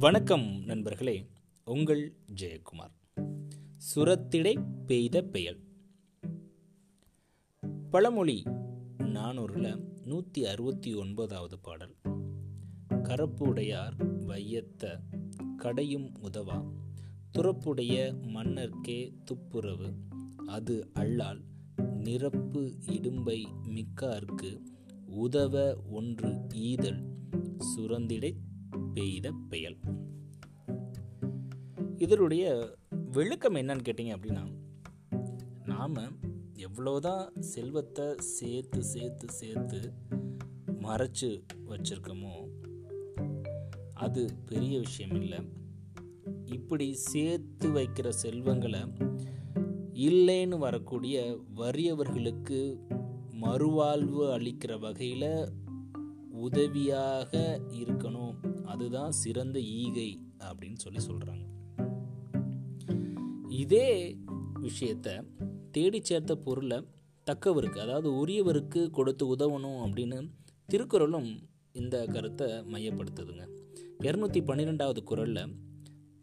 வணக்கம் நண்பர்களே உங்கள் ஜெயக்குமார். சுரத்திடை பெய்த பெயல். பழமொழி நானூறில் நூற்றி அறுபத்தி ஒன்பதாவது பாடல். கரப்புடையார் வையத்த கடையும் உதவா. துறப்புடைய மன்னர்க்கே துப்புரவு. அது அல்லால் நிரப்பு இடும்பை மிக்கார்க்கு உதவ ஒன்று ஈதல். சுரந்திடை பெய்த பெயல். இதனுடைய விளக்கம் என்னன்னு கேட்டிங்க அப்படின்னா நாம் எவ்வளோதான் செல்வத்தை சேர்த்து சேர்த்து சேர்த்து மறைச்சு வச்சிருக்கோமோ அது பெரிய விஷயம் இல்லை. இப்படி சேர்த்து வைக்கிற செல்வங்களை இல்லைன்னு வரக்கூடிய வறியவர்களுக்கு மறுவாழ்வு அளிக்கிற வகையில் உதவியாக இருக்கணும். அதுதான் சிறந்த ஈகை அப்படின்னு சொல்லி சொல்கிறாங்க இதே விஷயத்த தேடி சேர்த்த பொருளை தக்கவருக்கு அதாவது உரியவருக்கு கொடுத்து உதவணும் அப்படின்னு திருக்குறளும் இந்த கருத்தை மையப்படுத்துதுங்க. இரநூத்தி பன்னிரெண்டாவது குரலில்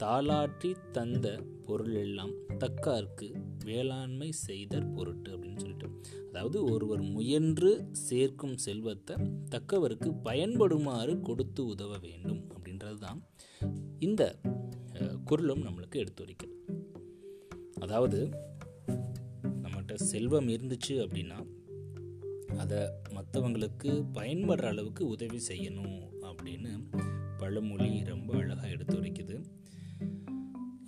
தாளாற்றி தந்த பொருள் எல்லாம் தக்கார்க்கு வேளாண்மை செய்தற் பொருட்டு அப்படின்னு சொல்லிட்டு. அதாவது ஒருவர் முயன்று சேர்க்கும் செல்வத்தை தக்கவருக்கு பயன்படுமாறு கொடுத்து உதவ வேண்டும் அப்படின்றது தான் இந்த குரலும் நம்மளுக்கு எடுத்துரைக்கிறது அதாவது நம்மகிட்ட செல்வம் இருந்துச்சு அப்படின்னா அதை மற்றவங்களுக்கு பயன்படுற அளவுக்கு உதவி செய்யணும் அப்படின்னு பழமொழி ரொம்ப அழகாக எடுத்துரைக்குது.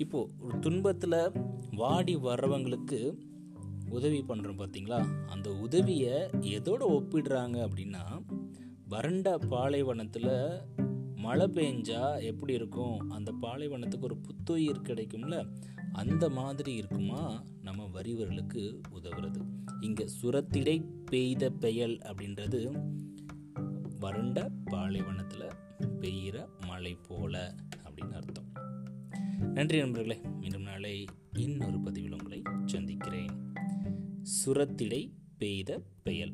இப்போது ஒரு துன்பத்தில் வாடி வர்றவங்களுக்கு உதவி பண்ணுறோம் பார்த்தீங்களா அந்த உதவியை எதோட ஒப்பிடுறாங்க அப்படின்னா வறண்ட பாலைவனத்தில் மழை பெஞ்சா எப்படி இருக்கும்? அந்த பாலைவனத்துக்கு ஒரு புத்துயிர் கிடைக்கும்ல அந்த மாதிரி இருக்குமா? நம்ம வரிவர்களுக்கு உதவுறது. இங்கே சுரத்திடை பெய்த பெயல் அப்படின்றது வறண்ட பாலைவனத்தில் பெய்கிற மழை போல அப்படின்னு அர்த்தம். நன்றி நண்பர்களே. மீண்டும் நாளை இன்னொரு பதிவில் உங்களை சந்திக்கிறேன். சுரத்திடை பெய்த பெயல்.